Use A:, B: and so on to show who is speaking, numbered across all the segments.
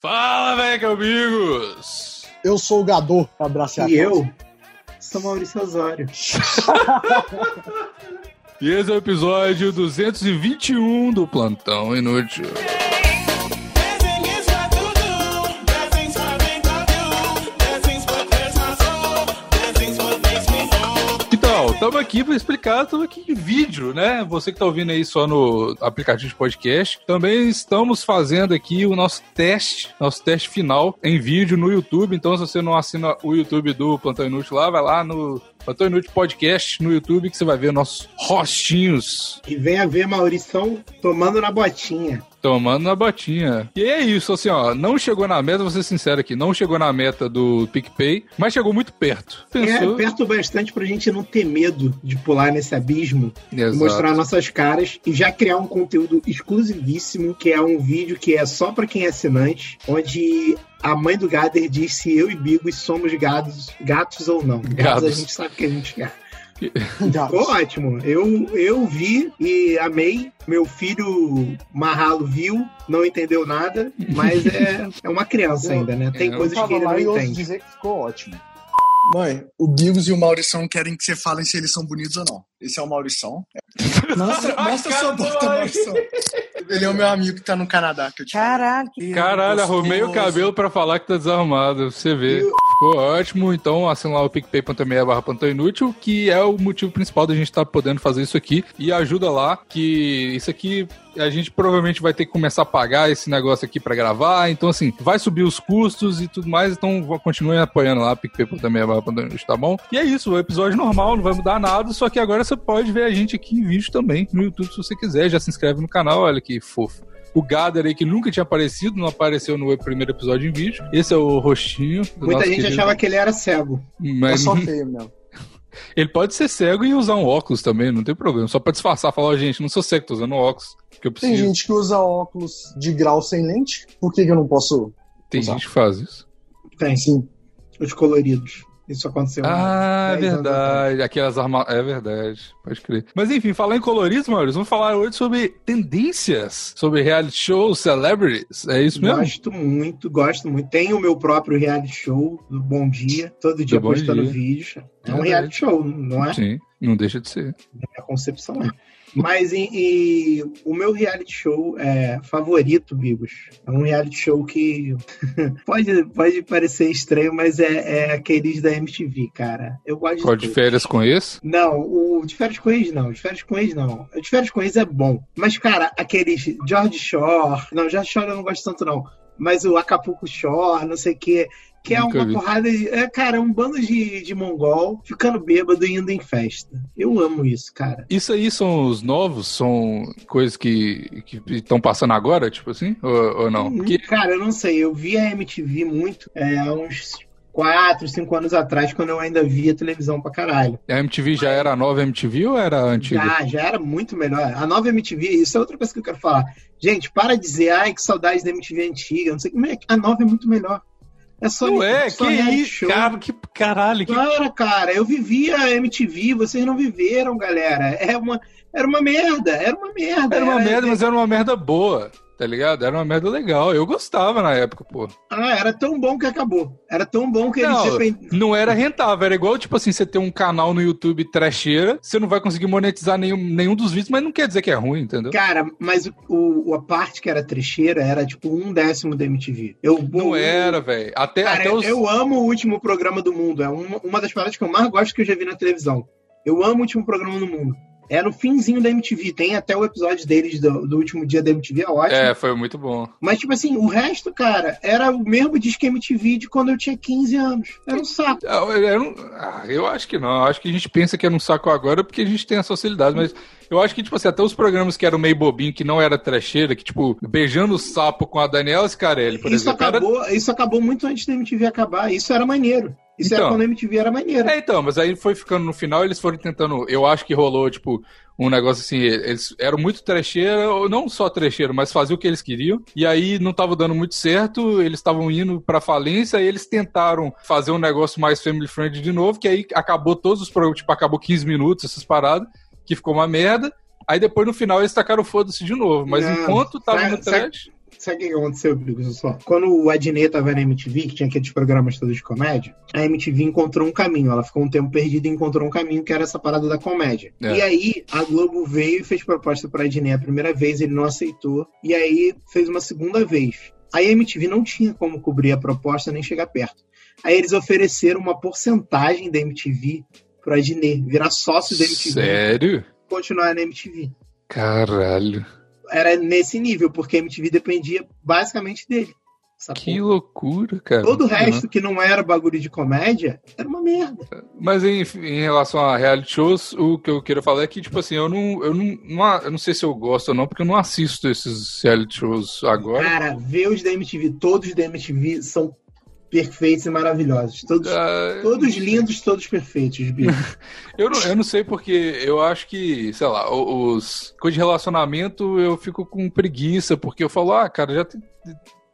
A: Fala, velho, amigos!
B: Eu sou o Gador, abraço
C: E eu sou Maurício Osório.
A: E esse é o episódio 221 do Plantão Inútil. Aqui para explicar, estamos aqui em vídeo, né? Você que está ouvindo aí só no aplicativo de podcast. Também estamos fazendo aqui o nosso teste, nosso teste final em vídeo no YouTube. Então, se você não assina o YouTube do Plantão Inútil lá, vai lá no Plantão Inútil Podcast no YouTube que você vai ver nossos rostinhos
C: E venha ver Maurição tomando na botinha.
A: Tomando na botinha. E é isso, assim, ó. Não chegou na meta, vou ser sincero aqui, não chegou na meta do PicPay, mas chegou muito perto. Pensou?
C: É perto bastante pra gente não ter medo de pular nesse abismo, mostrar nossas caras e já criar um conteúdo exclusivíssimo, que é um vídeo que é só pra quem é assinante, onde a mãe do Gader diz se eu e Bigos somos gados, gatos ou não. Gatos a gente sabe que a gente é. Ficou ótimo. Eu, eu vi e amei. Meu filho Marralo viu, não entendeu nada, mas é, é uma criança ainda, né? Tem
A: É, eu
C: coisas que ele não entende.
B: dizer que ficou ótimo.
D: Mãe, o Bigos e o Maurição querem que você fale se eles são bonitos ou não. Esse é o Maurição. Mostra, mostra sua bota, Maurição. Ele é o meu amigo que tá no Canadá, que eu te
B: Caraca.
A: Caralho, arrumei o cabelo pra falar que tá desarrumado. Você vê. Ficou ótimo. Então, assina lá o picpay.me barra plantão inútil, que é o motivo principal da gente estar podendo fazer isso aqui. E ajuda lá, que isso aqui a gente provavelmente vai ter que começar a pagar esse negócio aqui pra gravar. Então, assim, vai subir os custos e tudo mais. Então, continuem apoiando lá, picpay.me barra plantão inútil, tá bom? E é isso, o episódio normal, não vai mudar nada. Só que agora você pode ver a gente aqui em vídeo também, no YouTube, se você quiser. Já se inscreve no canal, olha que fofo. O Gader aí, que nunca tinha aparecido, não apareceu no primeiro episódio em vídeo. Esse é o rostinho. do
C: Muita
A: nosso
C: gente
A: querido-
C: achava que ele era cego.
B: É
A: Mas
B: só feio mesmo.
A: ele pode ser cego e usar um óculos também, não tem problema. Só pra disfarçar, falar, ó, gente, não sou cego, tô usando óculos. Que eu
B: Tem
A: preciso.
B: gente que usa óculos de grau sem lente. Por que, que eu não posso?
A: Tem
B: usar.
A: gente que faz isso.
C: Tem,
B: Sim.
C: os coloridos. Isso aconteceu.
A: Ah, é
C: 10 anos
A: verdade. Aquelas armas. É verdade. Pode crer. Mas enfim, falar em coloridos, Maurício, vamos falar hoje sobre tendências, sobre reality shows, celebrities. É isso mesmo?
C: Gosto muito, gosto muito. Tenho o meu próprio reality show do Bom Dia, todo dia postando vídeos. É um
A: Verdade.
C: reality show, não é?
A: Sim, não deixa de ser.
C: A concepção é. Mas e, e o meu reality show é favorito, Bigos. É um reality show que pode, pode parecer estranho, mas é, é aqueles da MTV, cara. Eu gosto
A: Qual
C: de
A: de férias com esse?
C: Não, o de férias com ex não. De férias com ex não. O de férias com ex é bom. Mas, cara, aqueles George Shore. Não, George Shore eu não gosto tanto, não. Mas o Acapulco Shore, não sei o quê. Que é
A: Nunca
C: uma
A: vi.
C: porrada de. É, cara, é um bando de, de mongol ficando bêbado e indo em festa. Eu amo isso, cara.
A: Isso aí são os novos? São coisas que estão passando agora, tipo assim? Ou, ou não?
C: Hum,
A: Porque
C: Cara, eu não sei. Eu vi a MTV muito é, há uns 4, 5 anos atrás, quando eu ainda via televisão pra caralho.
A: a MTV já era a nova MTV ou era a antiga?
C: Já, já era muito melhor. A nova MTV, isso é outra coisa que eu quero falar. Gente, para de dizer, ai, que saudade da MTV antiga, não sei o que. A nova é muito melhor. É só
A: Não é?
C: só
A: Que isso,
C: show.
A: cara? Que caralho. Que...
C: Cara, cara, eu vivia a MTV, vocês não viveram, galera. É uma, era uma merda, era uma merda.
A: Era uma merda, mas era uma merda boa, tá ligado? Era uma merda legal. Eu gostava na época, pô.
C: Ah, era tão bom que acabou. Era tão bom que eles
A: Não,
C: depend-
A: não era rentável. Era igual, tipo assim, você ter um canal no YouTube trecheira, você não vai conseguir monetizar nenhum, nenhum dos vídeos, mas não quer dizer que é ruim, entendeu?
C: Cara, mas o, o- a parte que era trecheira era tipo um décimo da MTV. Eu,
A: Não
C: eu-
A: era, velho. Até,
C: Cara,
A: até os.
C: eu amo o último programa do mundo. É uma, uma das paradas que eu mais gosto que eu já vi na televisão. Eu amo o último programa do mundo. É no finzinho da MTV. Tem até o episódio deles do, do último dia da MTV, é ótimo.
A: É, foi muito bom.
C: Mas, tipo assim, o resto, cara, era o mesmo disco MTV de quando eu tinha 15 anos. Era um saco.
A: Ah, Eu, não- ah, eu acho que não. Eu acho que a gente pensa que é um saco agora porque a gente tem essa facilidade, mas eu acho que, tipo assim, até os programas que eram meio bobinho, que não era trecheira, que, tipo, beijando o sapo com a Daniela Scarelli, por
C: Isso
A: exemplo. cara-
C: acabou, isso acabou muito antes da MTV acabar. Isso era maneiro. Isso
A: Então.
C: era quando a MTV era maneiro.
A: É, então, mas aí foi ficando no final, eles foram tentando. Eu acho que rolou, tipo, um negócio assim. Eles eram muito trecheira, ou não só trecheiro, mas faziam o que eles queriam. E aí não tava dando muito certo, eles estavam indo pra falência, e eles tentaram fazer um negócio mais family friendly de novo, que aí acabou todos os programas, tipo, acabou 15 minutos, essas paradas, que ficou uma merda. Aí depois no final eles tacaram foda-se de novo. Mas
C: Não,
A: enquanto tava
C: sabe-
A: no trash.
C: Sabe o que aconteceu, Bigos? Só. Quando o Adnet tava na MTV, que tinha aqueles programas todos de comédia, a MTV encontrou um caminho. Ela ficou um tempo perdida e encontrou um caminho que era essa parada da comédia.
A: É.
C: E aí, a Globo veio e fez proposta pro Adnet a primeira vez, ele não aceitou. E aí, fez uma segunda vez. Aí a MTV não tinha como cobrir a proposta nem chegar perto. Aí eles ofereceram uma porcentagem da MTV pro Adnet, virar sócio da MTV
A: Sério?
C: continuar na MTV.
A: Caralho.
C: Era nesse nível, porque a MTV dependia basicamente dele. sacou?
A: Que loucura, cara.
C: Todo o resto que não era bagulho de comédia era uma merda.
A: Mas em, em relação a reality shows, o que eu quero falar é que, tipo assim, eu não, eu não, não, eu não sei se eu gosto ou não, porque eu não assisto esses reality shows agora.
C: Cara, ver os da MTV, todos da MTV são perfeitos e maravilhosos. Todos,
A: Ah,
C: todos lindos, todos perfeitos, bicho.
A: Eu não, eu não sei porque eu acho que, sei lá, os coisas de relacionamento eu fico com preguiça, porque eu falo, ah, cara, já tem,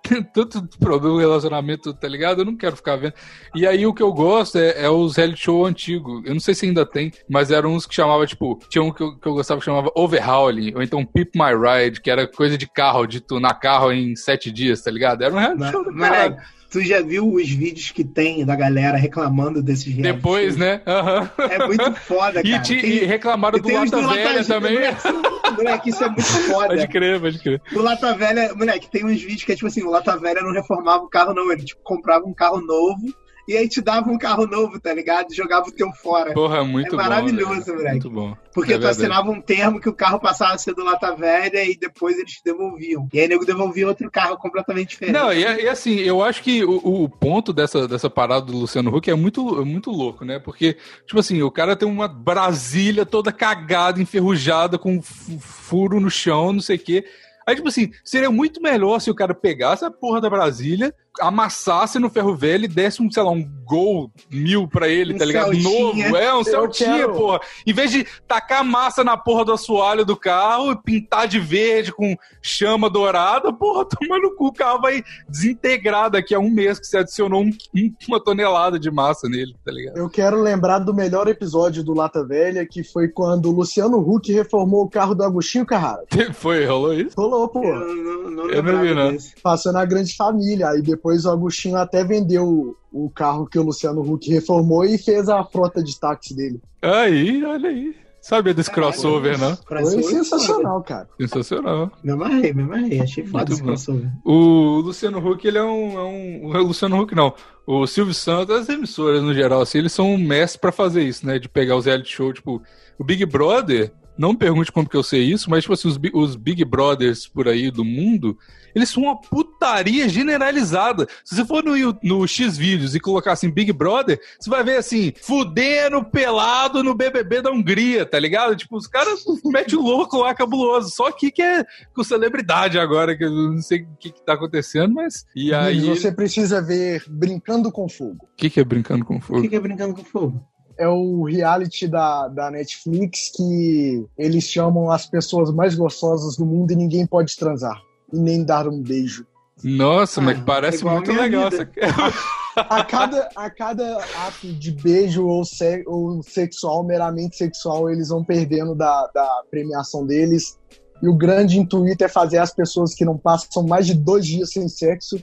A: tem tanto problema no relacionamento, tá ligado? Eu não quero ficar vendo. E aí o que eu gosto é, é os reality show antigos. Eu não sei se ainda tem, mas eram uns que chamava, tipo, tinha um que eu, que eu gostava que chamava Overhauling, ou então Pip My Ride, que era coisa de carro, de tunar carro em sete dias, tá ligado? Era um reality
C: Mas,
A: show do
C: mas,
A: caralho.
C: Tu já viu os vídeos que tem da galera reclamando desses reality
A: Depois, né? Aham.
C: É muito foda,
A: E,
C: cara.
A: ti-
C: Tem-
A: e reclamaram
C: e
A: do Lata
C: do
A: Velha
C: Lata-
A: também.
C: Moleque, moleque, isso é muito foda.
A: Pode crer, pode crer.
C: O Lata Velha, moleque, tem uns vídeos que é tipo assim, o Lata Velha não reformava o carro, não. Ele tipo, comprava um carro novo e aí te dava um carro novo, tá ligado? E jogava o teu fora.
A: Porra, muito
C: É maravilhoso,
A: bom. velho.
C: moleque.
A: Muito bom.
C: Porque
A: É
C: tu
A: verdade.
C: assinava um termo que o carro passava a ser do Lata Velha e depois eles te devolviam. E aí nego devolvia outro carro completamente diferente.
A: Não, e, e assim, eu acho que o, o ponto dessa, dessa parada do Luciano Huck é muito, é muito louco, né? Porque, tipo assim, o cara tem uma Brasília toda cagada, enferrujada, com fu- furo no chão, não sei o quê. Aí, tipo assim, seria muito melhor se o cara pegasse a porra da Brasília, amassasse no ferro velho e desse um, sei lá, um gol mil pra ele,
C: Um
A: tá ligado?
C: Celtinha.
A: Novo, é, um
B: Eu
A: Celtinha,
B: quero-
A: porra. Em vez de tacar massa na porra do assoalho do carro e pintar de verde com chama dourada, porra, toma no cu, o carro vai desintegrar daqui a um mês que você adicionou um- um- uma tonelada de massa nele, tá ligado?
B: Eu quero lembrar do melhor episódio do Lata Velha, que foi quando o Luciano Huck reformou o carro do Agostinho Carrara.
A: Foi, rolou isso?
B: Rolou, pô.
C: Eu não, não
A: Eu não vi, não.
C: desse.
B: Passou na grande família. Aí depois o Agostinho até vendeu o, carro que o Luciano Huck reformou e fez a frota de táxi dele.
A: Aí, olha aí. Sabia desse crossover, né?
B: Foi sensacional, cara.
A: Sensacional.
C: Me amarrei, me amarrei. Achei foda esse crossover.
A: O Luciano Huck, ele é um, é um. O Luciano Huck, não. O Silvio Santos, as emissoras no geral, assim, eles são um mestre pra fazer isso, né? De pegar os reality show, tipo, o Big Brother. Não me pergunte como que eu sei isso, mas, tipo assim, os, os Big Brothers por aí do mundo, eles são uma putaria generalizada. Se você for no, no X vídeos e colocar assim Big Brother, você vai ver assim, fudendo pelado no BBB da Hungria, tá ligado? Tipo, os caras metem o louco lá, cabuloso. Só aqui que é com celebridade agora, que eu não sei o que, que tá acontecendo, mas. E aí.
B: Você precisa ver Brincando com Fogo.
A: O que, que é brincando com
C: O
A: fogo?
C: que, que é brincando com fogo?
B: É o reality da, da Netflix que eles chamam as pessoas mais gostosas do mundo e ninguém pode transar. E nem dar um beijo.
A: Nossa, mas
C: Ah,
A: parece
C: igual a
A: muito legal. essa-
B: A cada, a cada ato de beijo ou, se, ou sexual, meramente sexual, eles vão perdendo da, da premiação deles. E o grande intuito é fazer as pessoas que não passam mais de dois dias sem sexo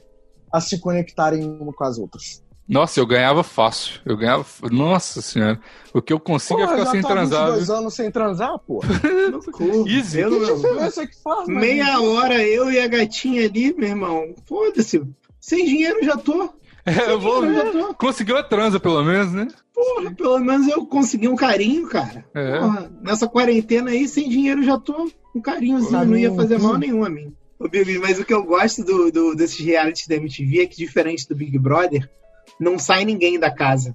B: a se conectarem uma com as outras.
A: Nossa, eu ganhava fácil. Eu ganhava. Nossa senhora. O que eu consigo é
B: Pô,
A: ficar
B: já
A: sem
B: tô há
A: transar.
B: 22
A: viu?
B: anos sem transar, pô.
A: Easy.
C: Eu
B: Que diferença que faz, né?
C: Meia hora eu e a gatinha ali, meu irmão. Foda-se. Sem dinheiro já tô.
A: É, eu vou.
C: Sem dinheiro já tô.
A: Conseguiu a transa, pelo menos, né?
C: Porra, pelo menos eu consegui um carinho, cara.
A: É.
C: Porra, nessa quarentena aí, sem dinheiro já tô. Um carinhozinho,
B: Pra
C: não ia fazer mal nenhum a mim. Ô, Bibi, mas o que eu gosto do, do, desses realities da MTV é que, diferente do Big Brother, não sai ninguém da casa.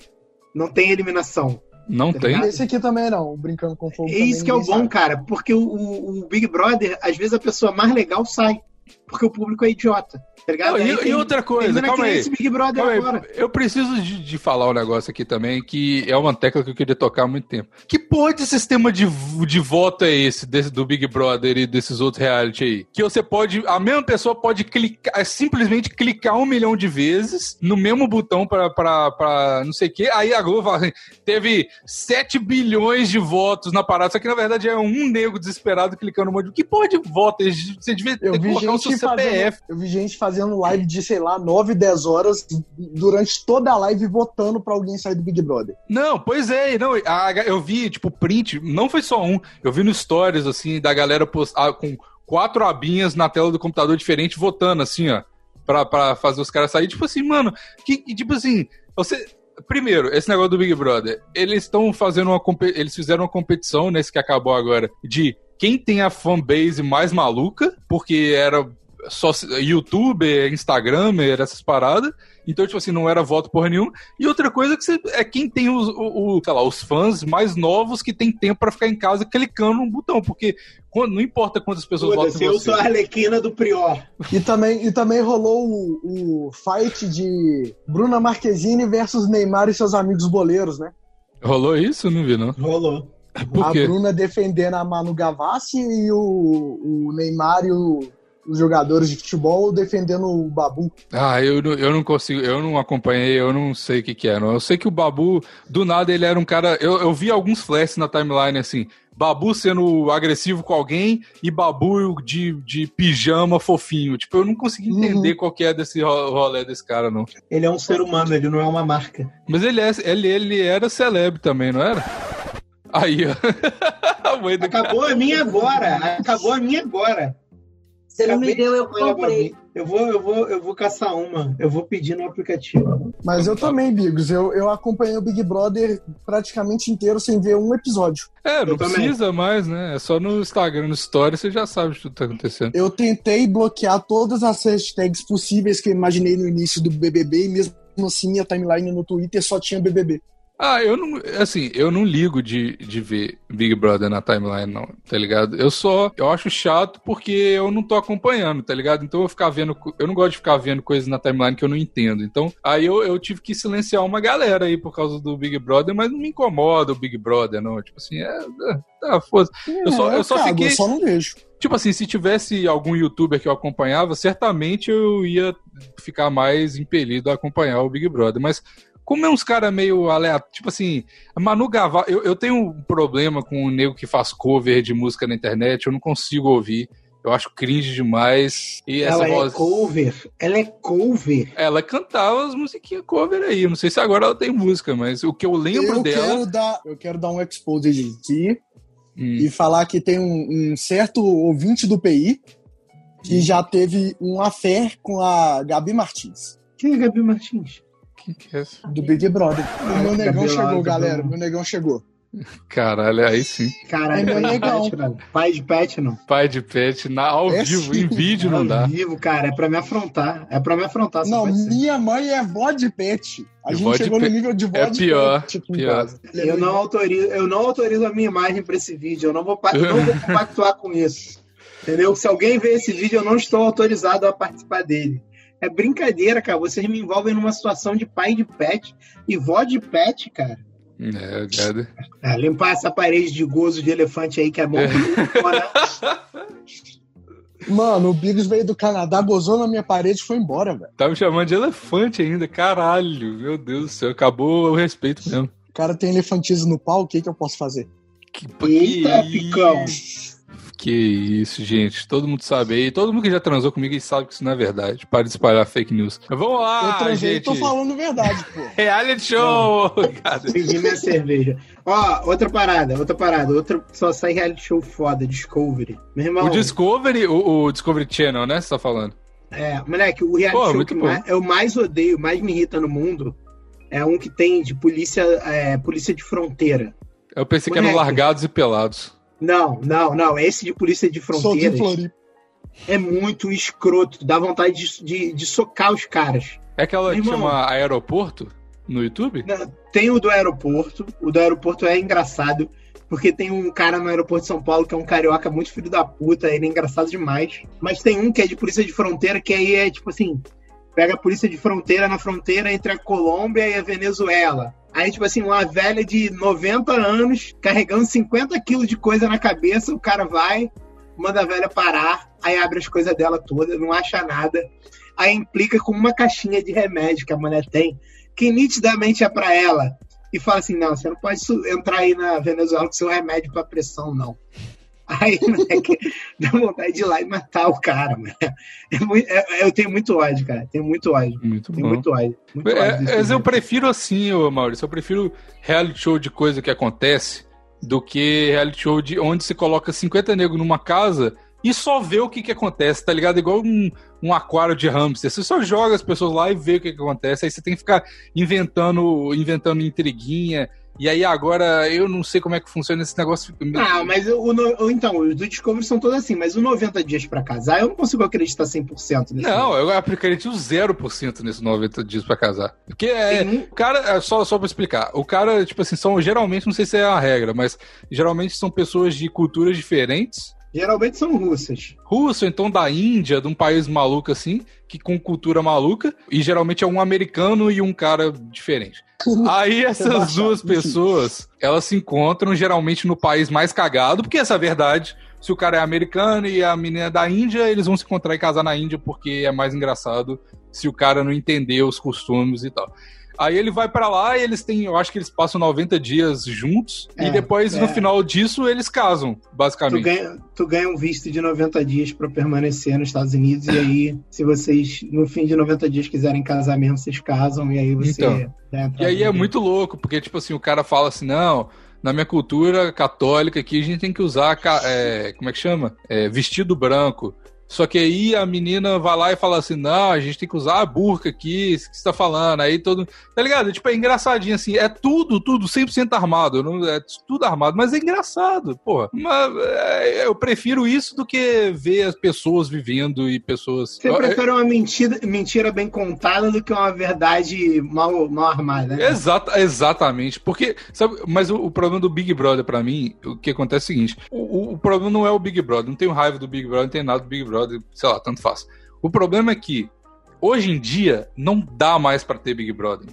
C: Não tem eliminação.
A: Não
C: Tá
A: tem.
C: ligado?
B: Esse aqui também não, Brincando com Fogo.
C: É isso que é o bom,
B: sabe.
C: cara, porque o, o- o Big Brother, às vezes a pessoa mais legal sai. Porque o público é idiota. Tá ligado?
A: Não, e,
C: tem-
A: e outra coisa, calma aí.
C: esse Big Brother
A: Calma aí,
C: agora.
A: Eu preciso de, de falar um negócio aqui também, que é uma tecla que eu queria tocar há muito tempo. Que porra de sistema de, de voto é esse, desse, do Big Brother e desses outros reality aí? Que você pode, a mesma pessoa pode clicar, é simplesmente clicar um milhão de vezes no mesmo botão pra, pra, pra não sei o quê, aí a Globo fala assim, teve 7 bilhões de votos na parada, só que na verdade é um nego desesperado clicando um monte de... Que porra de voto? Você devia
B: Eu
A: ter
B: vi
A: que CPF.
B: Fazendo, eu vi gente fazendo live de, sei lá, 9, 10 horas durante toda a live votando pra alguém sair do Big Brother.
A: Não, pois é, não, a, eu vi, tipo, print, não foi só um, eu vi no stories, assim, da galera postar com quatro abinhas na tela do computador diferente votando, assim, ó, pra, pra fazer os caras sair. Tipo assim, mano, que, tipo assim, você. Primeiro, esse negócio do Big Brother, eles estão fazendo uma. Eles fizeram uma competição nesse que acabou agora de quem tem a fanbase mais maluca, porque era só youtuber, instagramer, essas paradas. Então, tipo assim, não era voto porra nenhuma. E outra coisa que você, é quem tem os, o, o, sei lá, os fãs mais novos que tem tempo para ficar em casa clicando um botão, porque não importa quantas pessoas Puta, votam
C: em você. Eu sou a Arlequina do Prior.
B: E também, e também rolou o, o fight de Bruna Marquezine versus Neymar e seus amigos boleiros, né?
A: Rolou isso? Não vi, não.
C: Rolou.
B: a Bruna defendendo a Manu Gavassi e o, o Neymar e o os jogadores de futebol defendendo o Babu.
A: Ah, eu, eu não consigo, eu não acompanhei, eu não sei o que que era. Eu sei que o Babu, do nada, ele era um cara. Eu, eu vi alguns flashes na timeline assim. Babu sendo agressivo com alguém e Babu de, de pijama fofinho. Tipo, eu não consegui uhum. entender uhum. qual que é desse rolê desse cara, não.
C: Ele é um ser humano, ele não é uma marca.
A: Mas ele, é, ele, ele era celebre também, não era? Aí, ó.
C: Acabou a minha agora. Acabou a minha agora.
E: Você não me deu, eu comprei.
C: Eu vou, eu vou, eu vou caçar uma. Eu vou pedir no aplicativo.
B: Mas eu também, Bigos. Eu, eu acompanhei o Big Brother praticamente inteiro sem ver um episódio.
A: É, não eu precisa também. mais, né? É só no Instagram, no Story, você já sabe o que tá acontecendo.
B: Eu tentei bloquear todas as hashtags possíveis que eu imaginei no início do BBB e mesmo assim minha timeline no Twitter só tinha BBB.
A: Ah, eu não. Assim, eu não ligo de, de ver Big Brother na timeline, não, tá ligado? Eu só. Eu acho chato porque eu não tô acompanhando, tá ligado? Então eu ficar vendo. Eu não gosto de ficar vendo coisas na timeline que eu não entendo. Então, aí eu, eu tive que silenciar uma galera aí por causa do Big Brother, mas não me incomoda o Big Brother, não. Tipo assim, é. é tá, foda Eu só, eu só fiquei. Eu
B: só não vejo.
A: Tipo assim, se tivesse algum youtuber que eu acompanhava, certamente eu ia ficar mais impelido a acompanhar o Big Brother. Mas como é uns caras meio aleatórios, tipo assim, Manu Gavassi, eu, eu tenho um problema com o nego que faz cover de música na internet, eu não consigo ouvir. Eu acho cringe demais. E
C: ela
A: essa
C: é voz... cover. Ela é cover.
A: Ela cantava as musiquinhas cover aí. Eu não sei se agora ela tem música, mas o que eu lembro
B: eu
A: dela.
B: Quero dar, eu quero dar um expose aqui hum. e falar que tem um, um, certo ouvinte do PI que hum. já teve um affair com a Gabi Martins.
C: Quem é Gabi Martins?
A: Quem que é esse?
B: Do Big Brother. Ah, meu negão chegou, galera. Meu negão chegou.
A: Caralho, aí sim.
C: Caralho, é negão. Pai de pet, não.
A: Pai de pet, na, ao é vivo, sim. em vídeo não dá.
C: Ao vivo, cara, é pra me afrontar. É pra me afrontar.
B: Não, minha mãe é vó de pet. A e gente chegou no nível de vó
A: é
B: de
A: pior, pet. Pior.
C: Eu não, autorizo, eu não autorizo a minha imagem pra esse vídeo. Eu não vou, não vou compactuar com isso. Entendeu? Se alguém ver esse vídeo, eu não estou autorizado a participar dele. É brincadeira, cara. Vocês me envolvem numa situação de pai de pet e vó de pet, cara.
A: É, cara.
C: É, limpar essa parede de gozo de elefante aí que é bom. É.
B: Mano, o Biggs veio do Canadá, gozou na minha parede e foi embora, velho.
A: Tá me chamando de elefante ainda, caralho. Meu Deus do céu, acabou o respeito mesmo.
B: O cara tem elefantismo no pau, o que, que eu posso fazer?
A: Que, Eita, picão! Que isso, gente. Todo mundo sabe aí. Todo mundo que já transou comigo sabe que isso não é verdade. Para de espalhar fake news. Vamos lá, eu transei, gente.
B: tô falando verdade, pô.
A: Reality show!
C: Segui minha cerveja. Ó, outra parada, outra parada. Outra só sai reality show foda, Discovery.
A: Meu irmão. O Discovery, o, o Discovery Channel, né? Você tá falando?
C: É, moleque, o reality pô, show que mais, eu mais odeio, mais me irrita no mundo é um que tem de polícia, é, polícia de fronteira.
A: Eu pensei moleque, que eram largados e pelados.
C: Não, não, não. Esse de polícia de fronteiras é muito escroto. Dá vontade de, de, de socar os caras.
A: É aquela que chama Aeroporto no YouTube?
C: Não, tem o do aeroporto. O do aeroporto é engraçado. Porque tem um cara no aeroporto de São Paulo que é um carioca muito filho da puta, ele é engraçado demais. Mas tem um que é de polícia de fronteira, que aí é tipo assim: pega a polícia de fronteira na fronteira entre a Colômbia e a Venezuela. Aí, tipo assim, uma velha de 90 anos carregando 50 quilos de coisa na cabeça, o cara vai, manda a velha parar, aí abre as coisas dela toda, não acha nada. Aí implica com uma caixinha de remédio que a mulher tem, que nitidamente é para ela. E fala assim: não, você não pode entrar aí na Venezuela com seu remédio para pressão, não. Aí, moleque, dá vontade de ir lá e matar o cara, mano. É muito, é, eu tenho muito ódio, cara. Tenho muito ódio.
A: Muito
C: tenho
A: bom.
C: muito ódio. Muito
A: É,
C: ódio
A: mas eu prefiro assim, ô Maurício. Eu prefiro reality show de coisa que acontece do que reality show de onde você coloca 50 negros numa casa e só vê o que, que acontece, tá ligado? Igual um, um aquário de hamster. Você só joga as pessoas lá e vê o que, que acontece. Aí você tem que ficar inventando, inventando intriguinha. E aí agora eu não sei como é que funciona esse negócio.
C: Ah, mas o, o- então, os do Discovery são todos assim, mas o 90 dias pra casar, eu não consigo acreditar 100% nisso.
A: Não, eu acredito 0% nesses 90 dias pra casar. Porque é. O cara, é, só, só pra explicar, o cara, tipo assim, são geralmente, não sei se é a regra, mas geralmente são pessoas de culturas diferentes.
C: Geralmente são russas.
A: Russo, então da Índia, de um país maluco assim, que com cultura maluca, e geralmente é um americano e um cara diferente. Aí essas duas pessoas, elas se encontram geralmente no país mais cagado, porque essa é a verdade. Se o cara é americano e a menina é da Índia, eles vão se encontrar e casar na Índia porque é mais engraçado se o cara não entender os costumes e tal. Aí ele vai pra lá e eles têm, eu acho que eles passam 90 dias juntos
C: É,
A: e depois no
C: é.
A: final disso eles casam,
C: Tu
A: basicamente.
C: ganha, tu ganha um visto de 90 dias pra permanecer nos Estados Unidos, e aí, se vocês, no fim de 90 dias, quiserem casar mesmo, vocês casam, e aí você.
A: Então. E aí é
C: no-
A: muito louco, porque, tipo assim, o cara fala assim, não, na minha cultura católica aqui a gente tem que usar, é, como é que chama? É, vestido branco. Só que aí a menina vai lá e fala assim, não, a gente tem que usar a burca aqui, isso que você tá falando. Aí todo... Tá ligado? Tipo, é engraçadinho, assim, é tudo, tudo 100% armado. Não, é tudo armado, mas é engraçado, porra. Mas, é, eu prefiro isso do que ver as pessoas vivendo e pessoas...
C: Você
A: Eu-
C: prefere uma mentira, mentira bem contada do que uma verdade mal, mal armada, né?
A: Exata, exatamente. Porque, sabe, mas o, o problema do Big Brother, pra mim, o que acontece é o seguinte: o, o- o problema não é o Big Brother, não tenho raiva do Big Brother, não tenho nada do Big Brother, sei lá, tanto faz. O problema é que, hoje em dia, não dá mais pra ter Big Brother.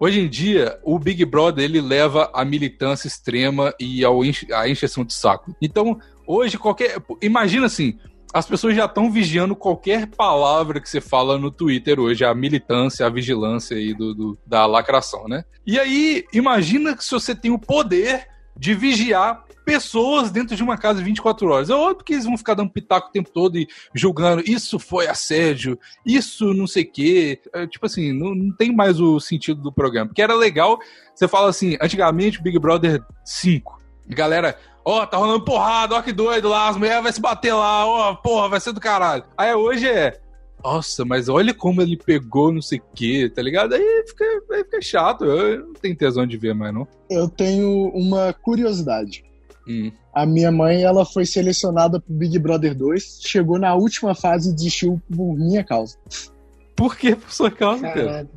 A: Hoje em dia, o Big Brother ele leva a militância extrema e ao enche- encheção de saco. Então, hoje, qualquer. Imagina assim, as pessoas já estão vigiando qualquer palavra que você fala no Twitter hoje, a militância, a vigilância aí do, do- da lacração, né? E aí, imagina que se você tem o poder de vigiar pessoas dentro de uma casa 24 horas. É óbvio que eles vão ficar dando pitaco o tempo todo e julgando isso foi assédio, isso não sei o quê. É, tipo assim, não, não tem mais o sentido do programa. Porque era legal, você fala assim, antigamente Big Brother 5, galera, ó, tá rolando porrada, ó que doido lá, as mulheres vai se bater lá, ó, porra, vai ser do caralho. Aí hoje é, nossa, mas olha como ele pegou não sei o quê, tá ligado? Aí fica, aí fica chato, eu não tenho tesão de ver mais, não.
B: Eu tenho uma curiosidade.
A: Hum.
B: A minha mãe, ela foi selecionada pro Big Brother 2, chegou na última fase e desistiu por minha causa.
A: Por que por sua causa, cara?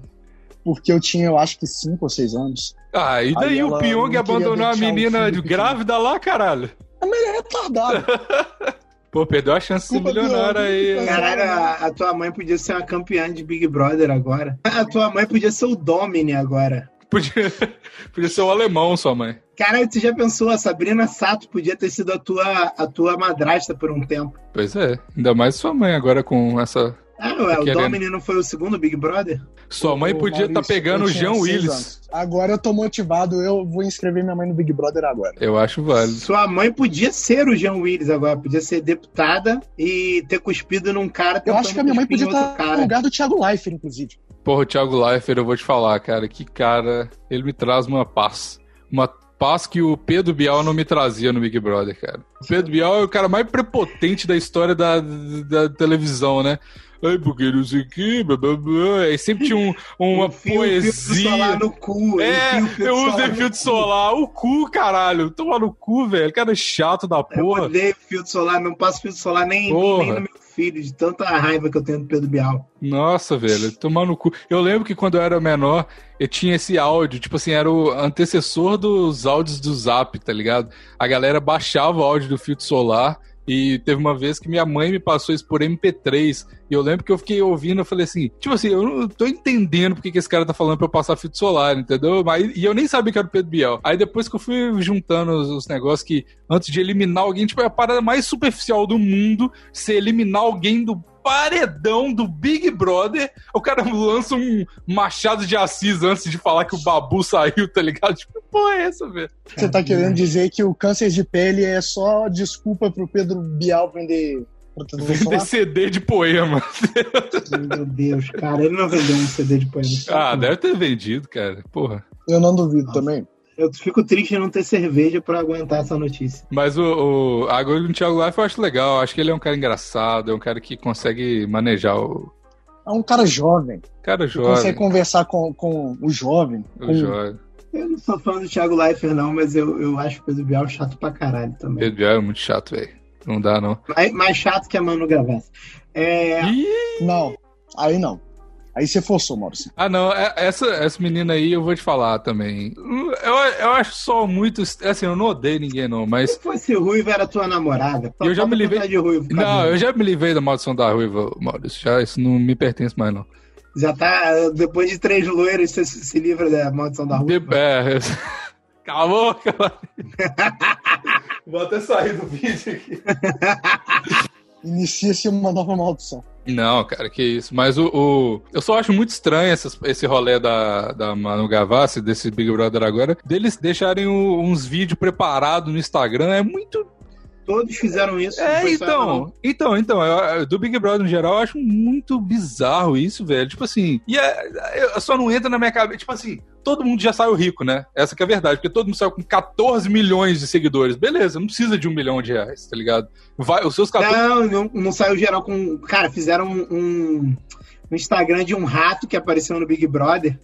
B: Porque eu tinha, eu acho que 5 ou 6 anos.
A: Ah, e daí
B: Aí
A: o Pyong abandonou a menina grávida lá, caralho?
B: A mulher é retardada.
A: Pô, perdeu a chance de
B: do
A: milionário aí.
B: cara.
C: Caralho, a, a tua mãe podia ser uma campeã de Big Brother agora. A tua mãe podia ser o Domini agora.
A: Podia, podia ser o alemão, sua mãe.
C: Caralho, tu já pensou? A Sabrina Sato podia ter sido a tua, a tua madrasta por um tempo.
A: Pois é, ainda mais sua mãe agora com essa.
C: O
A: querendo.
C: Domini não foi o segundo Big Brother?
A: Sua mãe podia estar
B: Maurício,
A: pegando o Jean Willis.
B: anos. Agora eu tô motivado, eu vou inscrever minha mãe no Big Brother agora.
A: Eu acho válido.
C: Sua mãe podia ser o Jean Willis agora, podia ser deputada e ter cuspido num cara
B: Eu acho que a minha mãe podia estar no lugar do Thiago Leifert, inclusive.
A: Porra, o Thiago Leifert, eu vou te falar, cara, que cara, ele me traz uma paz. Uma paz que o Pedro Bial não me trazia no Big Brother, cara. O Pedro Bial é o cara mais prepotente da história da, da televisão, né? Ai, porque não sei o que, blá blá blá. Aí sempre tinha um- uma
C: filtro solar
A: poesia.
C: no cu.
A: É, eu
C: no
A: filtro solar. O cu, caralho. Toma no cu, velho. Cara chato da
C: Eu
A: porra.
C: odeio filtro solar, não passo filtro solar nem, nem,
A: Porra.
C: nem no meu filho, de tanta raiva que eu tenho do Pedro Bial.
A: Nossa, velho, tomar no cu. Eu lembro que quando eu era menor, eu tinha esse áudio, tipo assim, era o antecessor dos áudios do Zap, tá ligado? A galera baixava o áudio do filtro solar e teve uma vez que minha mãe me passou isso por MP3 e eu lembro que eu fiquei ouvindo, eu falei assim, tipo assim, eu não tô entendendo porque que esse cara tá falando pra eu passar filtro solar, entendeu? Mas, e eu nem sabia que era o Pedro Biel. Aí depois que eu fui juntando os, os negócios que antes de eliminar alguém, tipo, é a parada mais superficial do mundo, você eliminar alguém do paredão do Big Brother, o cara lança um machado de Assis antes de falar que o Babu saiu, tá ligado? Tipo, porra é essa, velho?
B: Você tá querendo dizer que o câncer de pele é só desculpa pro Pedro Bial vender
A: Vender CD de poema.
C: Meu Deus, cara, ele não vendeu um CD de poema.
A: Ah, deve ter vendido, cara. Porra.
B: Eu não duvido Nossa. também.
C: Eu fico triste de não ter cerveja para aguentar essa notícia.
A: Mas o, o agora o Thiago Life eu acho legal. Eu acho que ele é um cara engraçado, é um cara que consegue manejar o.
B: É um cara jovem.
A: Cara jovem.
B: Consegue conversar com, com o jovem.
A: O
B: com...
A: jovem.
C: Eu não sou fã do Thiago Leifert, não, mas eu, eu acho o Pedro Bial chato pra caralho também.
A: Pedro Bial é muito chato, velho. Não dá, não.
C: Mais, mais chato que a Manu Gavassi. É...
B: Não, aí não. Aí você forçou, Maurício.
A: Ah, não. É, essa, essa menina aí eu vou te falar também. Eu, eu acho só muito. Assim, eu não odeio ninguém, não, mas. Se
C: fosse ruiva, era tua namorada.
A: Eu já me livrei. De ruiva, não, eu já me livrei da maldição da ruiva, Maurício. Já, isso não me pertence mais, não.
C: Já tá. Depois de três loiros, você se livra da maldição da ruiva. De, é.
A: Calma, calma. Vou até sair do vídeo aqui.
B: Inicia-se uma nova maldição.
A: Não, cara, que isso. Mas o, o, eu só acho muito estranho essas, esse rolê da, da Manu Gavassi, desse Big Brother agora, deles deixarem o, uns vídeos preparados no Instagram. É muito
C: Todos fizeram isso.
A: É, então, então, então, eu, do Big Brother no geral, eu acho muito bizarro isso, velho. Tipo assim, e é, só não entra na minha cabeça, tipo assim, todo mundo já saiu rico, né? Essa que é a verdade, porque todo mundo saiu com 14 milhões de seguidores. Beleza, não precisa de um milhão de reais, tá ligado? Vai, os seus 14...
C: Não, não, não saiu geral com... Cara, fizeram um, um, Instagram de um rato que apareceu no Big Brother,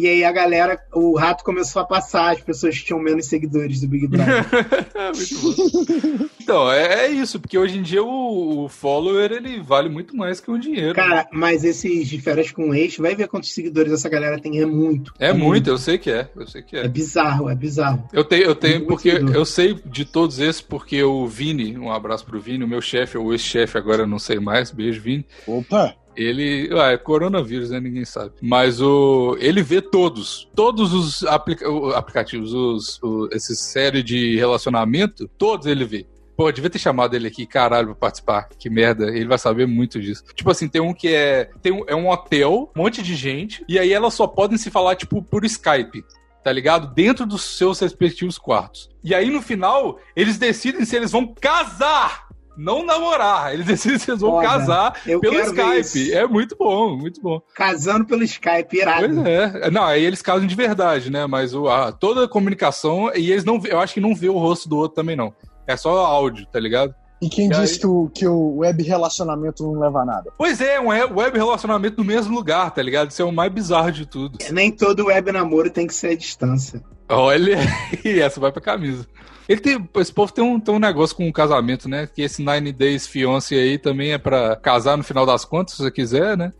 C: e aí a galera, o rato começou a passar, as pessoas que tinham menos seguidores do Big Brother.
A: então, é, é, isso, porque hoje em dia o, o, follower ele vale muito mais que o dinheiro.
C: Cara, né? mas esses de férias com ex, vai ver quantos seguidores essa galera tem, é muito.
A: É, é muito, muito, eu sei que é, eu sei que é.
C: É bizarro, é bizarro.
A: Eu tenho, eu tenho, porque seguidor. eu sei de todos esses, porque o Vini, um abraço pro Vini, o meu chefe, ou ex-chefe, agora eu não sei mais, beijo, Vini.
B: Opa!
A: Ele. Ah, é coronavírus, né? Ninguém sabe. Mas o. Ele vê todos. Todos os aplica aplicativos, os, o, esse série de relacionamento, todos ele vê. Pô, devia ter chamado ele aqui, caralho, pra participar. Que merda. Ele vai saber muito disso. Tipo assim, tem um que é. Tem um, é um hotel, um monte de gente, e aí elas só podem se falar, tipo, por Skype tá ligado? Dentro dos seus respectivos quartos. E aí, no final, eles decidem se eles vão casar não namorar. Eles decidem se eles vão Foda. casar pelo Skype. É muito bom, muito bom.
C: Casando pelo Skype, irado.
A: Pois é. Não, aí eles casam de verdade, né? Mas o, a, toda a comunicação, e eles não, eu acho que não vê o rosto do outro também, não. É só áudio, tá ligado?
B: E quem e disse aí... que, o, que o web relacionamento não leva a nada?
A: Pois é, um web relacionamento no mesmo lugar, tá ligado? Isso é o mais bizarro de tudo.
C: Nem todo web namoro tem que ser à distância.
A: Olha, e essa vai pra camisa. Ele tem, esse povo tem um, tem um negócio com o casamento, né? Que esse Nine Days Fiance aí também é pra casar no final das contas, se você quiser, né?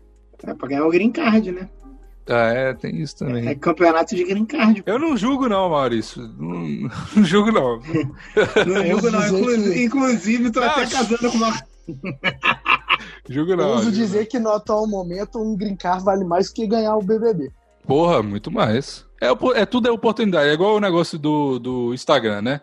C: É pra ganhar o green card, né?
A: Ah, é, tem isso também.
C: É, é campeonato de green card.
A: Eu não julgo, não, Maurício. Não, não julgo, não.
C: não julgo, não. Inclusive, inclusive tô ah, até casando com uma.
A: julgo, não.
B: Eu uso dizer que no atual momento um green card vale mais que ganhar o BBB.
A: Porra, muito mais. É, é tudo é oportunidade. É igual o negócio do, do Instagram, né?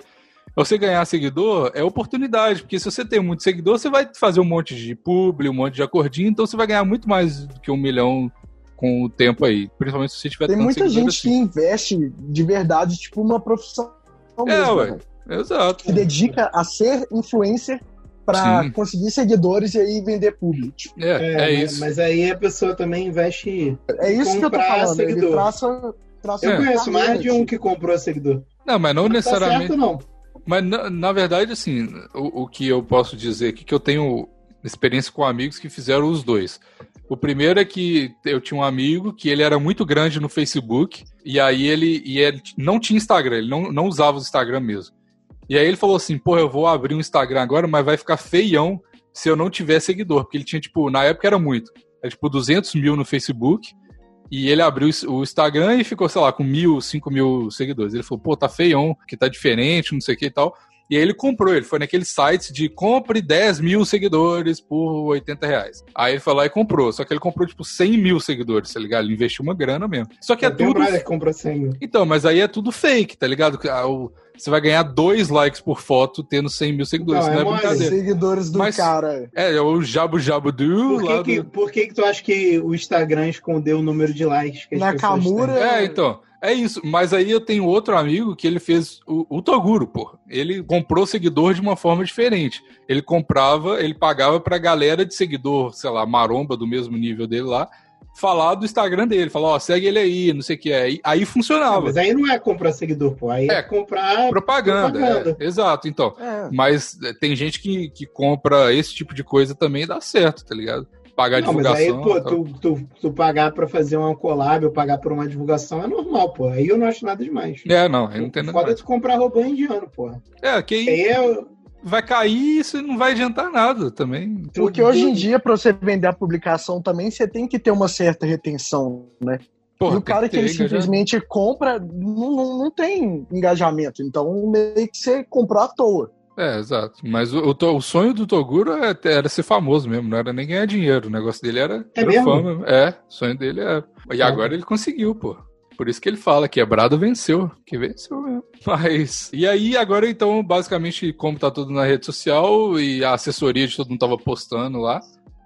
A: Você ganhar seguidor é oportunidade, porque se você tem muito seguidor, você vai fazer um monte de publi, um monte de acordinho, então você vai ganhar muito mais do que um milhão com o tempo aí. Principalmente se você tiver
B: Tem muita gente assim. que investe de verdade, tipo, uma profissão
A: é, mesmo, ué. Exato.
B: Que dedica a ser influencer para conseguir seguidores e aí vender público.
A: É, é, é, isso.
C: Mas aí a pessoa também investe.
B: É isso que eu tô falando. Seguidor. Ele traça,
C: traça eu conheço mais de um que comprou seguidor.
A: Não, mas não, não necessariamente. Tá certo, não. Mas, na, na verdade, assim, o, o, que eu posso dizer aqui, que eu tenho experiência com amigos que fizeram os dois. O primeiro é que eu tinha um amigo que ele era muito grande no Facebook, e aí ele, e ele não tinha Instagram, ele não, não usava o Instagram mesmo. E aí ele falou assim, pô, eu vou abrir um Instagram agora, mas vai ficar feião se eu não tiver seguidor, porque ele tinha, tipo, na época era muito, era tipo 200 mil no Facebook, e ele abriu o Instagram e ficou, sei lá, com mil, cinco mil seguidores. Ele falou, pô, tá feião, que tá diferente, não sei o que e tal. E aí ele comprou, ele foi naquele site de compre 10 mil seguidores por 80 reais. Aí ele foi lá e comprou, só que ele comprou tipo 100 mil seguidores, tá ligado? Ele investiu uma grana mesmo. Só que é, é tudo...
C: Que compra 100 mil.
A: Então, mas aí é tudo fake, tá ligado? Ah, o você vai ganhar dois likes por foto tendo 100 mil seguidores. Não, não é, é brincadeira.
B: Seguidores do
A: Mas,
B: cara.
A: É, é o Jabu Jabu do.
C: Por que, que,
A: do...
C: por que, que tu acha que o Instagram escondeu o número de likes que as
B: Nakamura.
A: É, então. É isso, mas aí eu tenho outro amigo que ele fez o, o Toguro, pô. Ele comprou seguidor de uma forma diferente. Ele comprava, ele pagava pra galera de seguidor, sei lá, maromba do mesmo nível dele lá, falar do Instagram dele, falar, ó, segue ele aí, não sei o que é. Aí, aí funcionava.
C: mas aí não é comprar seguidor, pô. Aí é, é comprar
A: propaganda. propaganda. É, exato, então. É. Mas é, tem gente que, que compra esse tipo de coisa também e dá certo, tá ligado? pagar não, divulgação.
C: Mas aí, pô, tu, tu, tu, pagar pra fazer uma collab ou pagar por uma divulgação é normal, pô. Aí eu não acho nada demais.
A: É, não, aí não tem nada
C: Foda tu comprar robô indiano, pô.
A: É, que aí, aí é... vai cair e isso não vai adiantar nada também.
B: Porque hoje em dia, pra você vender a publicação também, você tem que ter uma certa retenção, né? Porra, e o cara que, ele simplesmente compra não, não, não tem engajamento. Então, meio que você comprou à toa.
A: É, exato. Mas o, o, o sonho do Toguro era, é era, ser famoso mesmo, não era nem ganhar dinheiro. O negócio dele era,
C: é
A: era
C: mesmo?
A: fama. É, o sonho dele é. E agora ele conseguiu, pô. Por isso que ele fala, quebrado venceu. Que venceu mesmo. Mas. E aí, agora então, basicamente, como tá tudo na rede social e a assessoria de todo mundo tava postando lá,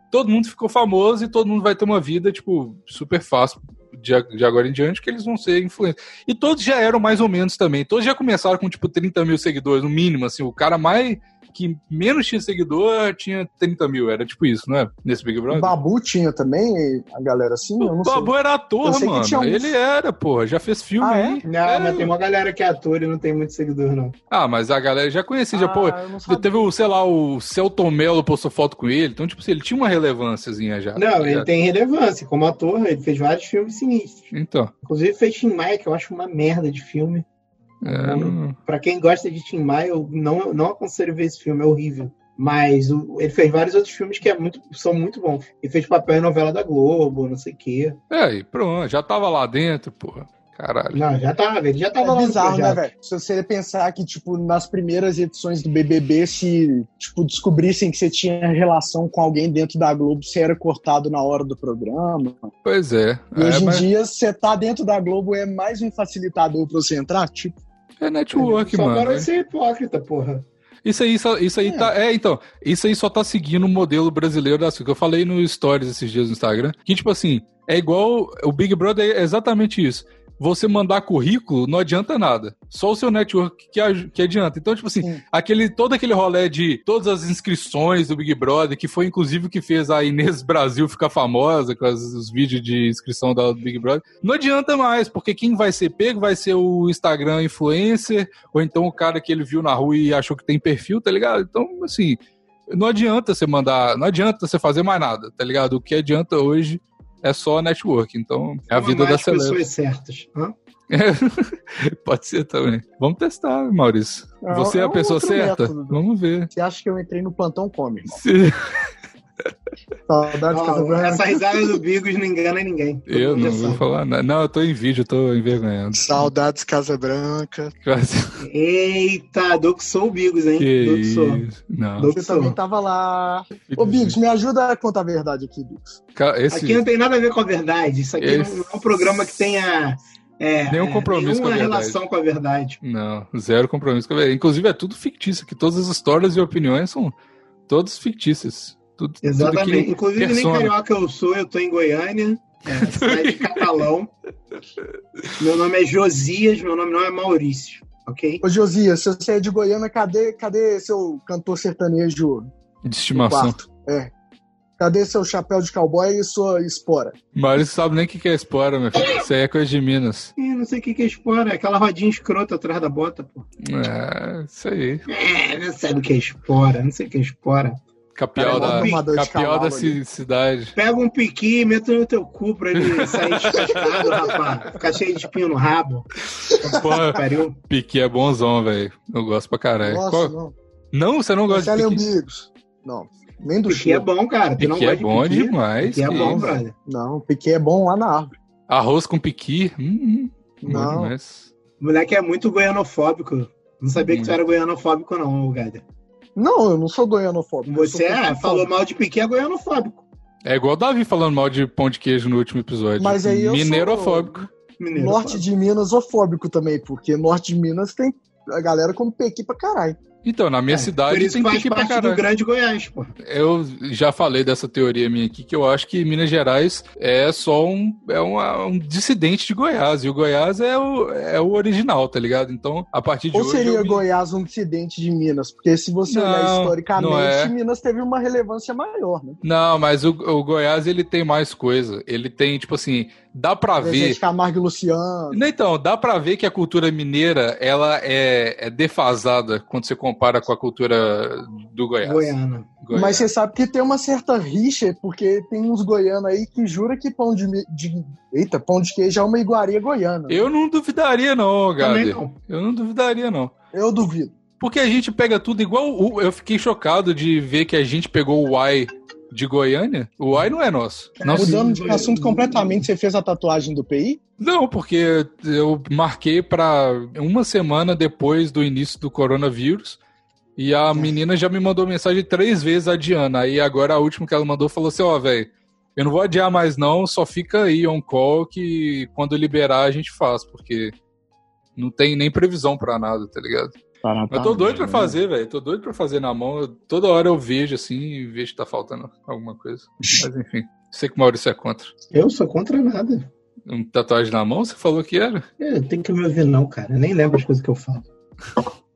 A: todo mundo ficou famoso e todo mundo vai ter uma vida, tipo, super fácil de, de agora em diante que eles vão ser influentes. E todos já eram mais ou menos também. Todos já começaram com, tipo, 30 mil seguidores, no mínimo, assim. O cara mais que menos tinha seguidor tinha 30 mil, era tipo isso, não é? Nesse Big Brother. O
B: Babu tinha também, a galera assim?
A: O Babu sei. era ator, mano. Um... Ele era, porra, já fez filme ah,
C: é? Não, é. mas tem uma galera que é ator e não tem muito seguidor, não.
A: Ah, mas a galera já conhecia, ah, já, pô. Teve o, sei lá, o Celton Mello postou foto com ele, então, tipo assim, ele tinha uma relevânciazinha já.
C: Não, ele tem relevância. Como ator, ele fez vários filmes sinistros.
A: Então.
C: Inclusive fez Tim Maia, que eu acho uma merda de filme. É, não... Pra quem gosta de Tim Maia, eu não, não aconselho ver esse filme, é horrível. Mas o, ele fez vários outros filmes que é muito, são muito bons. Ele fez papel em novela da Globo, não sei o quê.
A: É, e pronto, já tava lá dentro, porra. Caralho.
C: Não, já tava, ele já tava
B: é
C: lá
B: bizarro, né, velho? Se você pensar que, tipo, nas primeiras edições do BBB, se, tipo, descobrissem que você tinha relação com alguém dentro da Globo, você era cortado na hora do programa.
A: Pois é.
B: E
A: é,
B: hoje
A: mas...
B: em dia, você tá dentro da Globo é mais um facilitador pra você entrar, tipo.
A: É network,
C: só
A: mano.
C: Só para ser hipócrita, porra.
A: Isso aí, isso aí é. tá. É, então. Isso aí só tá seguindo o modelo brasileiro da que eu falei no Stories esses dias no Instagram. Que, tipo assim, é igual. O Big Brother é exatamente isso você mandar currículo não adianta nada. Só o seu network que, que adianta. Então, tipo assim, aquele, todo aquele rolê de todas as inscrições do Big Brother, que foi inclusive o que fez a Inês Brasil ficar famosa com as, os vídeos de inscrição da, do Big Brother, não adianta mais, porque quem vai ser pego vai ser o Instagram influencer, ou então o cara que ele viu na rua e achou que tem perfil, tá ligado? Então, assim, não adianta você mandar, não adianta você fazer mais nada, tá ligado? O que adianta hoje é só network. Então, é a vida da
C: celebra. pessoas certas. Hã?
A: Pode ser também. Vamos testar, Maurício. Você é, é a pessoa certa? Método. Vamos ver.
B: Você acha que eu entrei no plantão come?
C: Saudades oh, Essa risada do Bigos não engana ninguém.
A: Eu não vou falar nada. Não, eu tô em vídeo, eu tô envergonhado.
B: Saudades Casa Branca.
C: Eita, Doxou o Bigos, hein? Que Doxou.
A: Não.
B: Você também tava lá. Ô, Bigos, me ajuda a contar a verdade aqui, Bigos.
C: Esse... Aqui não tem nada a ver com a verdade. Isso aqui Esse... não é um programa que tenha. É,
A: Nenhum compromisso com a verdade.
C: relação com a verdade.
A: Não, zero compromisso com a verdade. Inclusive, é tudo fictício, que todas as histórias e opiniões são todas fictícias. Tudo,
C: Exatamente.
A: Tudo
C: Inclusive, persona. nem carioca eu sou, eu tô em Goiânia, é, cidade de Catalão. Meu nome é Josias, meu nome não é Maurício, ok?
B: Ô, Josias, se você é de Goiânia, cadê, cadê seu cantor sertanejo?
A: De estimação.
B: É. Cadê seu chapéu de cowboy e sua espora?
A: Maurício sabe nem o que é espora, meu filho. Isso aí é coisa de Minas.
C: Ih, não sei o que é espora. É aquela rodinha escrota atrás da bota, pô.
A: É, isso aí.
C: É, não sabe o que é espora. Não sei o que é espora.
A: Capial da, capial da cidade.
C: Pega um piqui e mete no teu cu pra ele sair descascado, rapaz. Ficar cheio de espinho no rabo.
A: Porra, pariu. Piqui é bonzão, velho. Eu gosto pra caralho.
B: Nossa, Qual... não.
A: não, você não gosta
B: de piqui? Não. Nem do
C: Piqui é bom, cara. Tu
A: piqui é bom piqui? demais.
C: Piqui é bom, brother.
B: Não, piqui é bom lá na árvore.
A: Arroz com piqui? Hum,
B: hum não.
C: O moleque é muito goianofóbico. Não sabia hum. que tu era goianofóbico, não, Gader.
B: Não, eu não sou goianofóbico.
C: Você é, falou mal de Piquet, é goianofóbico.
A: É igual o Davi falando mal de pão de queijo no último episódio.
B: Mas aí eu
A: Mineirofóbico.
B: Norte de Minas ofóbico também, porque norte de Minas tem a galera come pequi pra caralho.
A: Então, na minha
C: É,
A: cidade
C: Por isso
A: tem
C: faz
A: pique pra
C: parte do
A: caralho.
C: grande Goiás, pô.
A: Eu já falei dessa teoria minha aqui, que eu acho que Minas Gerais é só um, é uma- um dissidente de Goiás. E o Goiás é o, é o original, tá ligado? Então, a partir de
B: Ou
A: hoje.
B: seria
A: eu
B: Goiás um dissidente de Minas? Porque se você olhar
A: Não,
B: historicamente,
A: não é.
B: Minas teve uma relevância maior, né?
A: Não, mas o, o Goiás ele tem mais coisa. Ele tem, tipo assim, dá pra ver.
B: Camargo e Luciano.
A: Então, dá pra ver que a cultura mineira ela é, é defasada quando você compara com a cultura do Goiás.
C: Goiana.
A: Goiás.
B: Mas você sabe que tem uma certa rixa, porque tem uns goianos aí que jura que pão de, de- Eita, pão de queijo é uma iguaria goiana.
A: Eu não duvidaria, não, Gabi. Eu não duvidaria, não.
B: Eu duvido.
A: Porque a gente pega tudo igual. Eu fiquei chocado de ver que a gente pegou o Y de Goiânia. O Y não é nosso. Não,
B: Mudando de assunto completamente, você fez a tatuagem do PI?
A: não, porque eu marquei pra uma semana depois do início do coronavírus. E a menina já me mandou mensagem três vezes adiando. Aí agora a última que ela mandou falou assim: Ó, velho, eu não vou adiar mais não, só fica aí on call que quando liberar a gente faz, porque não tem nem previsão pra nada, tá ligado? Eu tô doido pra fazer, velho. Tô doido pra fazer na mão. Eu- toda hora eu vejo assim e vejo que tá faltando alguma coisa. Mas enfim. Sei que o Maurício é contra.
C: Eu sou contra nada.
A: Um tatuagem na mão, você falou que era?
C: Eu tenho que me ouvir, não, cara. Eu nem lembro as coisas que eu falo.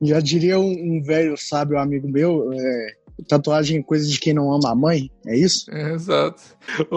B: Já diria um, um velho sábio amigo meu, é, tatuagem é coisa de quem não ama a mãe, é isso?
A: É, exato. Ô,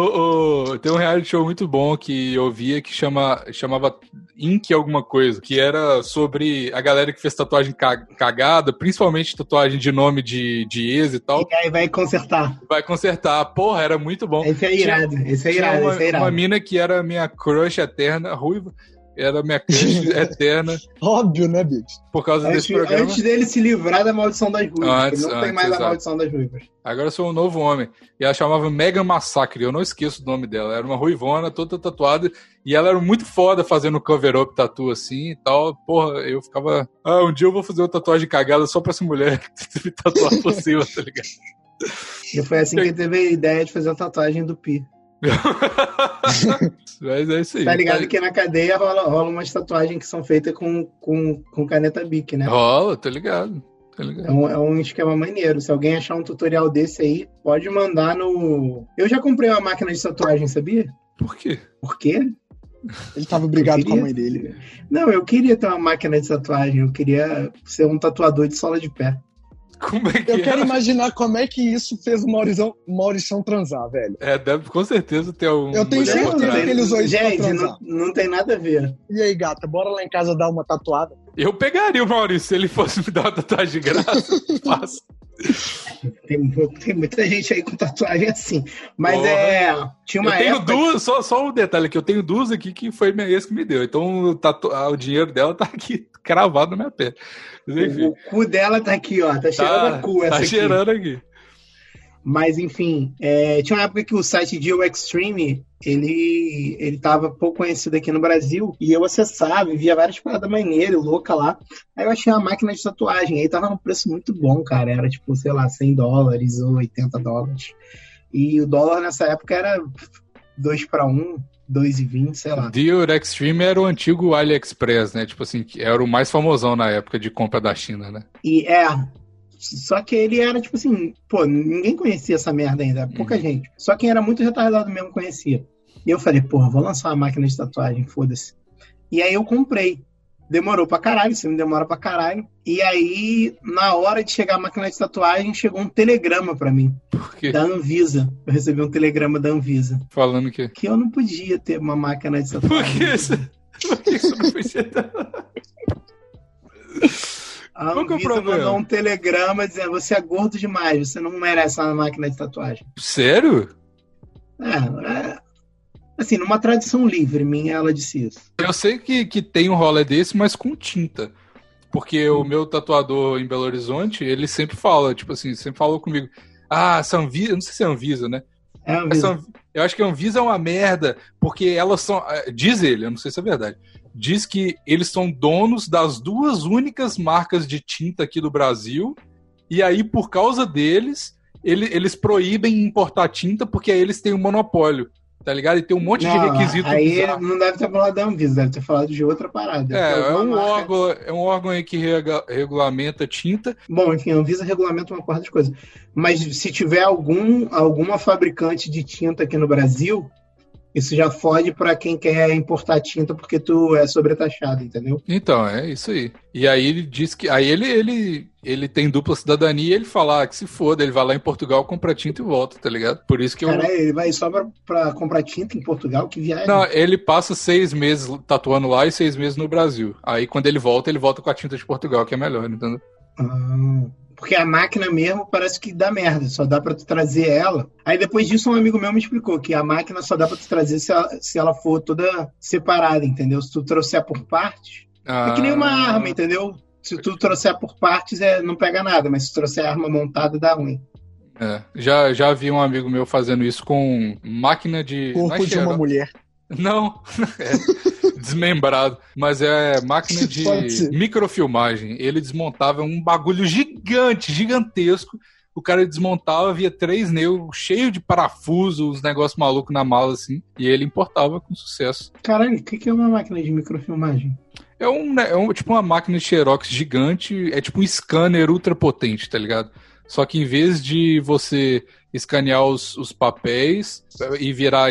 A: ô, tem um reality show muito bom que eu via que chama, chamava Ink alguma coisa, que era sobre a galera que fez tatuagem ca- cagada, principalmente tatuagem de nome de, de ex e tal,
C: E aí vai consertar.
A: vai consertar. Porra, era muito bom.
C: Esse é irado. Esse é
A: Tinha
C: irado,
A: uma,
C: esse é irado.
A: uma mina que era minha crush eterna, ruiva, era minha crush eterna
B: Óbvio, né, bicho?
A: por causa
C: Antes,
A: desse programa.
C: antes dele se livrar da maldição das ruivas.
A: Antes,
C: não tem
A: antes,
C: mais
A: exato.
C: a maldição das ruivas.
A: Agora eu sou um novo homem. E ela chamava Megan Massacre, eu não esqueço o nome dela. Era uma ruivona, toda tatuada. E ela era muito foda fazendo cover-up tatu assim e tal. Porra, eu ficava. Ah, um dia eu vou fazer uma tatuagem cagada só pra essa mulher me tatuar por cima, tá ligado?
C: E foi assim que ele teve a ideia de fazer a tatuagem do Pi.
A: Mas é isso aí.
C: Tá ligado que na cadeia rola, rola umas tatuagens que são feitas com, com, com caneta Bic, né?
A: Rola, tô ligado. Tô ligado.
C: É um, é um esquema maneiro. Se alguém achar um tutorial desse aí, pode mandar no. Eu já comprei uma máquina de tatuagem, sabia?
A: Por quê?
C: Por quê?
B: Ele tava brigado
C: Eu
B: com a
C: queria-
B: mãe dele.
C: Não, eu queria ter uma máquina de tatuagem. Eu queria ser um tatuador de sola de pé.
A: Como é que
B: Eu
A: é?
B: quero imaginar como é que isso fez o Maurição, Maurição transar, velho.
A: É, deve com certeza ter um.
B: Eu tenho certeza que ele usou isso pra
C: Gente,
B: transar.
C: não, não tem nada a ver.
B: E aí, gata, bora lá em casa dar uma tatuada?
A: Eu pegaria o Maurício se ele fosse me dar uma tatuagem de graça. Faço.
C: Tem, tem muita gente aí com tatuagem assim. Mas
A: Porra.
C: é. Tinha uma
A: eu tenho duas, só, só um detalhe aqui, eu tenho duas aqui que foi minha ex que me deu. Então o, tatu- o dinheiro dela tá aqui cravado na minha pele. Mas, enfim,
C: O cu dela tá aqui, ó. Tá cheirando
A: tá,
C: a cu essa
A: tá
C: aqui.
A: cheirando aqui.
C: Mas enfim, é, tinha uma época que o site Geo Extreme ele, ele tava pouco conhecido aqui no Brasil e eu acessava e via várias paradas maneiras, louca lá. Aí eu achei uma máquina de tatuagem, aí tava num preço muito bom, cara. Era tipo, sei lá, 100 dólares ou 80 dólares. E o dólar nessa época era 2 para 1, 2,20, sei lá.
A: Dior Extreme era o antigo AliExpress, né? Tipo assim, era o mais famosão na época de compra da China, né?
C: E é. Só que ele era tipo assim, pô, ninguém conhecia essa merda ainda, pouca
A: Uhum.
C: gente. Só quem era muito retardado mesmo conhecia. E eu falei, porra, vou lançar uma máquina de tatuagem, foda-se. E aí eu comprei. Demorou pra caralho, isso me demora pra caralho. E aí, na hora de chegar a máquina de tatuagem, chegou um telegrama pra mim,
A: Porque
C: da Anvisa. Eu recebi um telegrama da Anvisa.
A: falando que.
C: Que eu não podia ter uma máquina de
A: Por
C: tatuagem.
A: que isso? Por que isso não foi
C: A
A: Qual que é o problema?
C: mandou um telegrama dizendo: você é gordo demais, você não merece uma máquina de tatuagem.
A: Sério?
C: É, é, assim, numa tradição livre minha, ela disse isso.
A: Eu sei que, que tem um rolê desse, mas com tinta. Porque o meu tatuador em Belo Horizonte, ele sempre fala, tipo assim, sempre falou comigo. Ah, essa Anvisa, eu não sei se é Anvisa, né?
C: É Anvisa.
A: Anv- eu acho que a Anvisa é uma merda, porque elas são. eh, Diz ele, eu não sei se é verdade. Diz que eles são donos das duas únicas marcas de tinta aqui do Brasil, e aí, por causa deles, ele- eles proíbem importar tinta porque aí eles têm um monopólio. tá ligado? E tem um monte
C: Não,
A: de requisito
C: Aí
A: bizarro.
C: não deve ter falado da Anvisa, deve ter falado de outra parada.
A: É, é um,
C: marca-
A: órgão, é um órgão aí que rega- regulamenta tinta.
C: Bom, enfim, a Anvisa regulamenta uma porta de coisa. Mas se tiver algum, alguma fabricante de tinta aqui no Brasil, isso já fode pra quem quer importar tinta porque tu é sobretaxado, entendeu?
A: Então, é isso aí. E aí ele diz que. Aí ele, ele, ele tem dupla cidadania e ele fala ah, que se foda, ele vai lá em Portugal, compra tinta e volta, tá ligado? Por isso que eu.
C: Cara, ele vai só pra, pra comprar tinta em Portugal, que viagem.
A: Não, ele passa seis meses tatuando lá e seis meses no Brasil. Aí quando ele volta, ele volta com a tinta de Portugal, que é melhor, entendeu?
C: Ah, porque a máquina mesmo parece que dá merda, só dá pra tu trazer ela. Aí depois disso um amigo meu me explicou que a máquina só dá pra tu trazer se ela, se ela for toda separada, entendeu? Se tu trouxer por partes, é que nem uma
A: Ah.
C: arma, entendeu? Se tu trouxer por partes, é, não pega nada, mas se tu trouxer a arma montada, dá ruim.
A: É, já, já vi um amigo meu fazendo isso com máquina de. é
B: Corpo de uma mulher.
A: Não, é desmembrado. Mas é máquina de microfilmagem. Ele desmontava um bagulho gigante, gigantesco. O cara desmontava, via três negros, cheio de parafuso, uns negócios malucos na mala, assim. E ele importava com sucesso.
C: Caralho, o que, que é uma máquina de microfilmagem?
A: É um, né, é um tipo uma máquina de xerox gigante, é tipo um scanner ultra potente, tá ligado? Só que em vez de você escanear os, os papéis e virar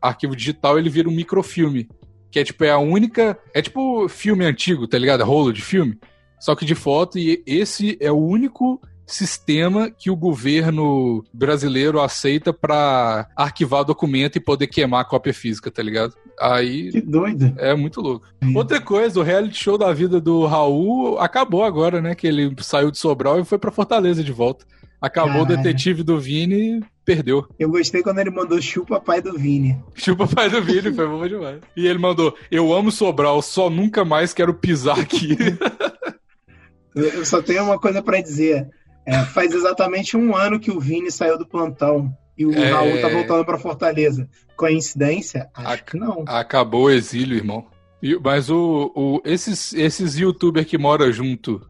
A: arquivo digital, ele vira um microfilme. Que é tipo, é a única. É tipo filme antigo, tá ligado? Rolo de filme. Só que de foto, e esse é o único sistema que o governo brasileiro aceita pra arquivar documento e poder queimar a cópia física, tá ligado? Aí
C: Que doido.
A: é muito louco. Outra coisa, o reality show da vida do Raul acabou agora, né? Que ele saiu de Sobral e foi pra Fortaleza de volta. Acabou o detetive do Vini e perdeu.
C: Eu gostei quando ele mandou chupa pai do Vini.
A: Chupa pai do Vini, foi bom demais. E ele mandou: Eu amo Sobral, só nunca mais quero pisar aqui.
C: Eu eu só tenho uma coisa pra dizer. É, faz exatamente um ano que o Vini saiu do plantão e o
A: É.
C: Raul tá voltando pra Fortaleza. Coincidência? Acho
A: Ac-
C: que não.
A: Acabou o exílio, irmão. Mas o, o- esses, esses youtubers que moram junto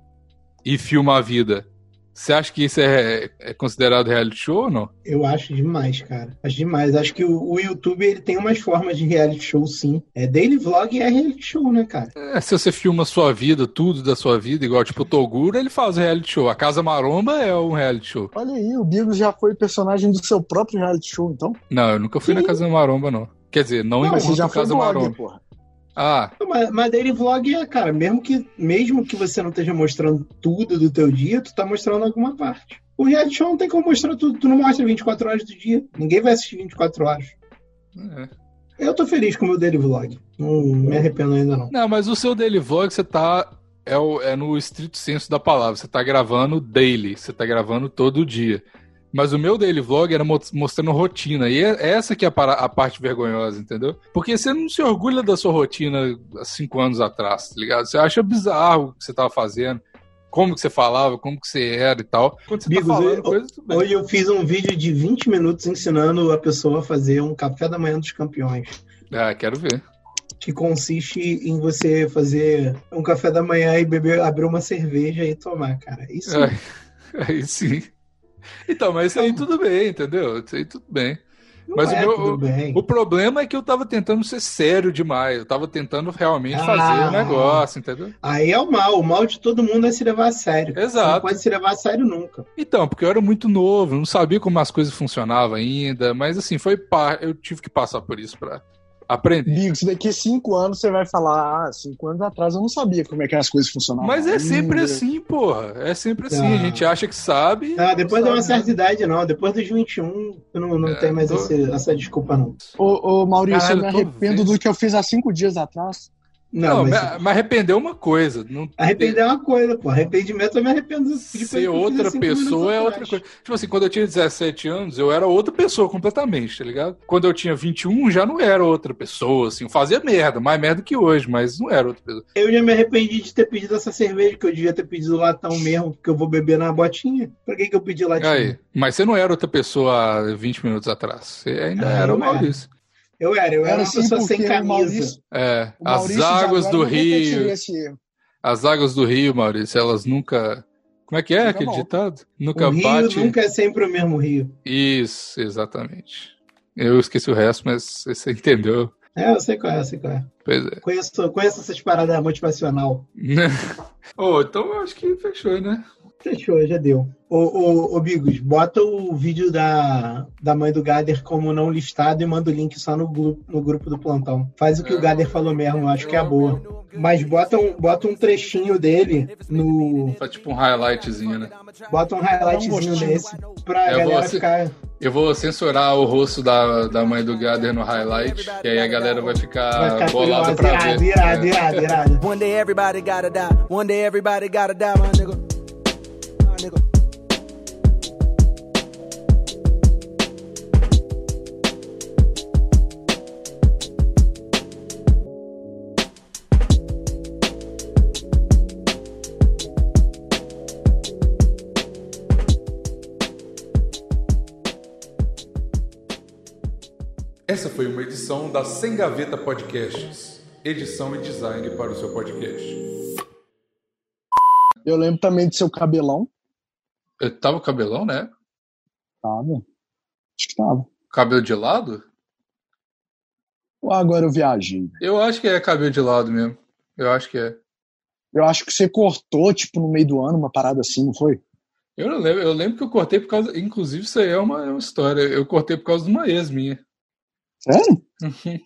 A: e filmam a vida, você acha que isso é, é considerado reality show ou não?
C: Eu acho demais, cara. Acho demais. Acho que o, o YouTube ele tem umas formas de reality show, sim. É daily vlog é reality show, né, cara?
A: É, se você filma a sua vida, tudo da sua vida, igual tipo o Toguro, ele faz reality show. A Casa Maromba é um reality show.
B: Olha aí, o Bigos já foi personagem do seu próprio reality show, então.
A: Não, eu nunca fui na Casa Maromba, não. Quer dizer, não,
B: Não, mas você já foi
A: Casa Maromba.
B: porra.
A: Ah,
C: Mas, mas daily vlog é, cara, mesmo que, mesmo que você não esteja mostrando tudo do teu dia, tu tá mostrando alguma parte. O reality show não tem como mostrar tudo, tu não mostra 24 horas do dia. Ninguém vai assistir 24 horas.
A: é.
C: Eu tô feliz com o meu daily vlog. Não me arrependo ainda não.
A: Não, mas o seu daily vlog, você tá. É, o- é no estrito senso da palavra. Você tá gravando daily, você tá gravando todo dia. Mas o meu daily vlog era mo- mostrando rotina. E é essa que é a parte vergonhosa, entendeu? Porque você não se orgulha da sua rotina há cinco anos atrás, tá ligado? Você acha bizarro o que você tava fazendo, como que você falava, como que você era e tal. Quando você
C: Bigos,
A: tá falando
C: eu-
A: coisa, tudo bem.
C: Hoje eu fiz um vídeo de 20 minutos ensinando a pessoa a fazer um café da manhã dos campeões.
A: Ah, quero ver.
C: Que consiste em você fazer um café da manhã e beber, abrir uma cerveja e tomar, cara. Isso
A: É, aí sim. Então, mas isso aí tudo bem, entendeu? Isso aí tudo bem.
C: não
A: mas o
C: é
A: meu-
C: tudo bem.
A: O problema é que eu tava tentando ser sério demais. Eu tava tentando realmente
C: Ah.
A: fazer o negócio, entendeu?
C: Aí é o mal. O mal de todo mundo é se levar a sério. Você
A: Exato.
C: não pode se levar a sério nunca.
A: Então, porque eu era muito novo, não sabia como as coisas funcionavam ainda, mas assim, foi par... eu tive que passar por isso pra aprender.
B: Bigos, daqui cinco anos você vai falar, ah, cinco anos atrás eu não sabia como é que as coisas funcionavam.
A: Mas é sempre
B: Hum,
A: assim, porra. É sempre assim.
C: Ah.
A: A gente acha que sabe.
C: Ah, depois de uma
A: sabe
C: certa idade, não. Depois dos 21, eu não, não
A: É,
C: tenho mais
A: tô-
C: esse- essa desculpa, não.
B: Ô, ô Maurício,
A: Caralho,
B: eu me arrependo do que eu fiz há cinco dias atrás.
A: Não,
C: Não,
A: mas,
C: mas
A: arrepender é uma coisa. Não
C: arrepender é uma coisa, pô. Arrependimento eu me arrependo de que
A: ser outra
C: minutos
A: pessoa é outra coisa. Tipo assim, quando eu tinha 17 anos, eu era outra pessoa completamente, tá ligado? Quando eu tinha 21, já não era outra pessoa, assim. Eu fazia merda, mais merda que hoje, mas não era outra pessoa.
C: Eu já me arrependi de ter pedido essa cerveja, que eu devia ter pedido latão mesmo, porque eu vou beber na botinha. Pra que, que eu pedi latinha?
A: Aí, mas você não era outra pessoa há 20 minutos atrás. Você ainda
C: Ah,
A: era o. Maurício.
C: Eu era, eu era,
B: Era
C: uma
B: assim
C: pessoa sem camisa.
B: Maurício,
A: É, as águas do rio. As águas do rio, Maurício, elas nunca. Como é que é
B: Nunca
A: aquele ditado? Nunca
C: O rio
A: bate.
C: nunca é sempre o mesmo rio.
A: Isso, exatamente. Eu esqueci o resto, mas você entendeu.
C: É, eu sei qual é, eu sei qual é.
A: Pois é.
C: Conheço, conheço essas paradas motivacional.
A: oh, então eu acho que fechou, né?
C: Fechou, já deu. Ô, ô, ô, Bigos, bota o vídeo da, da mãe do Gader como não listado e manda o link só no grupo, no grupo do plantão. Faz o que é. o Gader falou mesmo, eu acho que é a boa. Mas bota um, bota um trechinho dele no.
A: Faz tipo um highlightzinho, né?
C: Bota um highlightzinho nesse pra eu galera ficar.
A: Eu vou censurar o rosto da, da mãe do Gader no highlight, que aí a galera vai ficar, vai ficar bolada pra irado, ver.
C: Irado, irado, irado. One day everybody gotta die. One day everybody gotta die, my nigga.
A: Sem Gaveta Podcasts. Edição e design para o seu podcast.
B: Eu lembro também de seu cabelão.
A: Eu tava cabelão, né?
B: Tava. Acho que tava.
A: Cabelo de lado?
B: Ou agora eu viajei?
A: Eu acho que é cabelo de lado mesmo. Eu acho que é.
B: Eu acho que você cortou, tipo, no meio do ano, uma parada assim, não foi?
A: Eu não lembro. Eu lembro que eu cortei por causa. Inclusive, isso aí é uma, é uma história. Eu cortei por causa de uma ex minha.
B: Sério?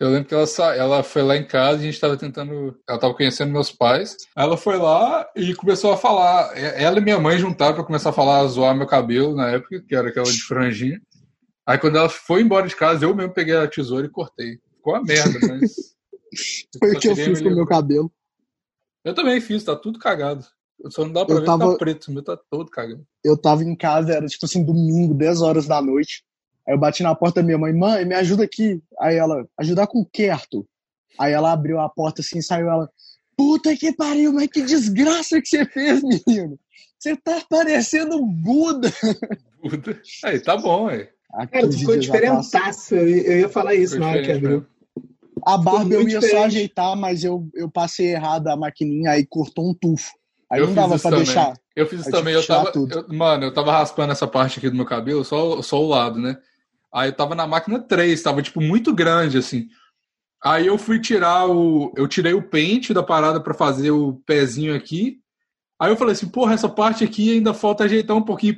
A: Eu lembro que ela, ela foi lá em casa e a gente estava tentando. Ela estava conhecendo meus pais. Ela foi lá e começou a falar. Ela e minha mãe juntaram para começar a falar, a zoar meu cabelo na época, que era aquela de franjinha. Aí quando ela foi embora de casa, eu mesmo peguei a tesoura e cortei. Ficou uma merda, mas.
B: foi o que eu fiz com o meu cabelo.
A: Eu também fiz, tá tudo cagado. Só não dá pra eu ver tava... que tá preto, o meu tá todo cagado.
B: Eu tava em casa, era tipo assim, domingo, 10 horas da noite. Aí eu bati na porta da minha mãe, mãe, me ajuda aqui. Aí ela, ajudar com o quê, Arthur? Aí ela abriu a porta assim, saiu ela, puta que pariu, mas que desgraça que você fez, menino. Você tá parecendo Buda.
A: Buda? Aí, tá bom, aí.
C: Cara, ficou diferentaço. Eu, eu ia falar isso na hora que abriu.
B: A barba eu ia diferente. só ajeitar, mas eu, eu passei errado a maquininha, aí cortou um tufo. Aí eu não dava pra também. deixar.
A: Eu fiz isso também. Eu tava, eu, mano, eu tava raspando essa parte aqui do meu cabelo, só, só o lado, né? Aí eu tava na máquina 3, tava tipo muito grande assim. Aí eu fui tirar o. Eu tirei o pente da parada para fazer o pezinho aqui. Aí eu falei assim, porra, essa parte aqui ainda falta ajeitar um pouquinho.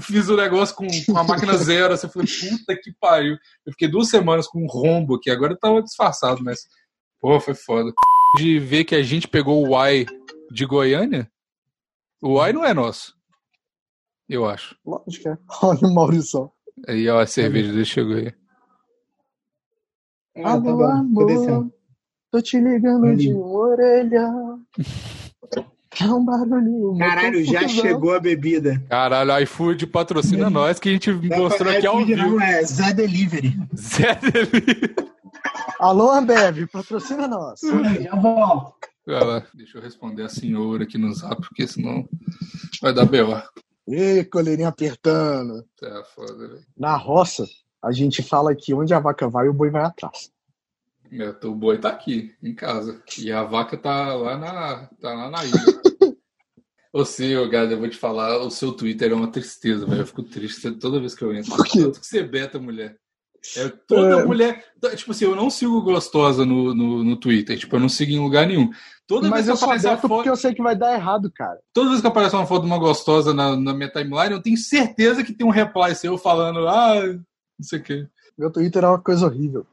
A: Fiz o negócio com, com a máquina zero. Assim, eu falei, puta que pariu. Eu fiquei duas semanas com um rombo aqui. Agora eu tava disfarçado, mas. Porra, foi foda. De ver que a gente pegou o Y de Goiânia. O Y não é nosso. Eu acho.
B: Lógico que é. Olha o Maurício.
A: Aí, ó, a cerveja dele chegou aí.
B: Ah, Alô, tá amor, tô te ligando de uma orelha. É um barulhinho.
C: Caralho, já chegou a bebida.
A: Caralho, iFood patrocina nós que a gente mostrou aqui ao vivo.
C: Não, é Zé Delivery.
A: Zé Delivery.
B: Alô, Ambev, patrocina nós.
C: Já volto.
A: Deixa eu responder a senhora aqui no zap, porque senão vai dar B.O.
B: Ê, coleirinho apertando.
A: Tá foda, velho.
B: Na roça, a gente fala que onde a vaca vai, o boi vai atrás.
A: Meu, o boi tá aqui, em casa. E a vaca tá lá na, tá lá na ilha. Ô, senhor, Gado, eu vou te falar, o seu Twitter é uma tristeza, velho. Eu fico triste toda vez que eu entro.
B: Por quê?
A: Tanto que você beta mulher. É toda é... mulher. Tipo assim, eu não sigo gostosa no, no, no, Twitter. Tipo, eu não sigo em lugar nenhum. Toda
B: Mas
A: vez
B: que aparece foto... porque eu sei que vai dar errado, cara.
A: Toda vez que aparece uma foto de uma gostosa na, na minha timeline, eu tenho certeza que tem um reply seu falando, ah, não sei o quê.
B: Meu Twitter é uma coisa horrível.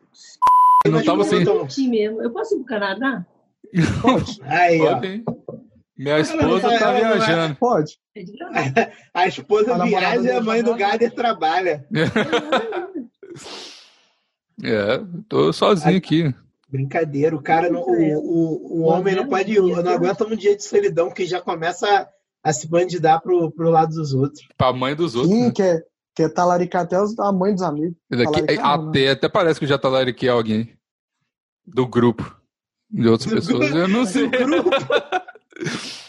A: Eu não tava sem.
E: Assim... mesmo. Eu posso ir pro Canadá?
C: Pode. Aí,
A: Pode, Minha esposa tá, viajando.
B: Pode.
C: A esposa viaja e a mãe do Gader trabalha.
A: É, tô sozinho aqui.
C: Brincadeira, o cara, o, o, o homem não pode, não aguenta um dia de solidão que já começa a, a se bandidar pro, pro lado dos outros.
A: Pra mãe dos outros.
B: Sim,
A: né?
B: quer, quer talaricar até a mãe dos amigos.
A: Daqui, até, até parece que já talariquei alguém do grupo de outras do pessoas. Grupo, eu não sei.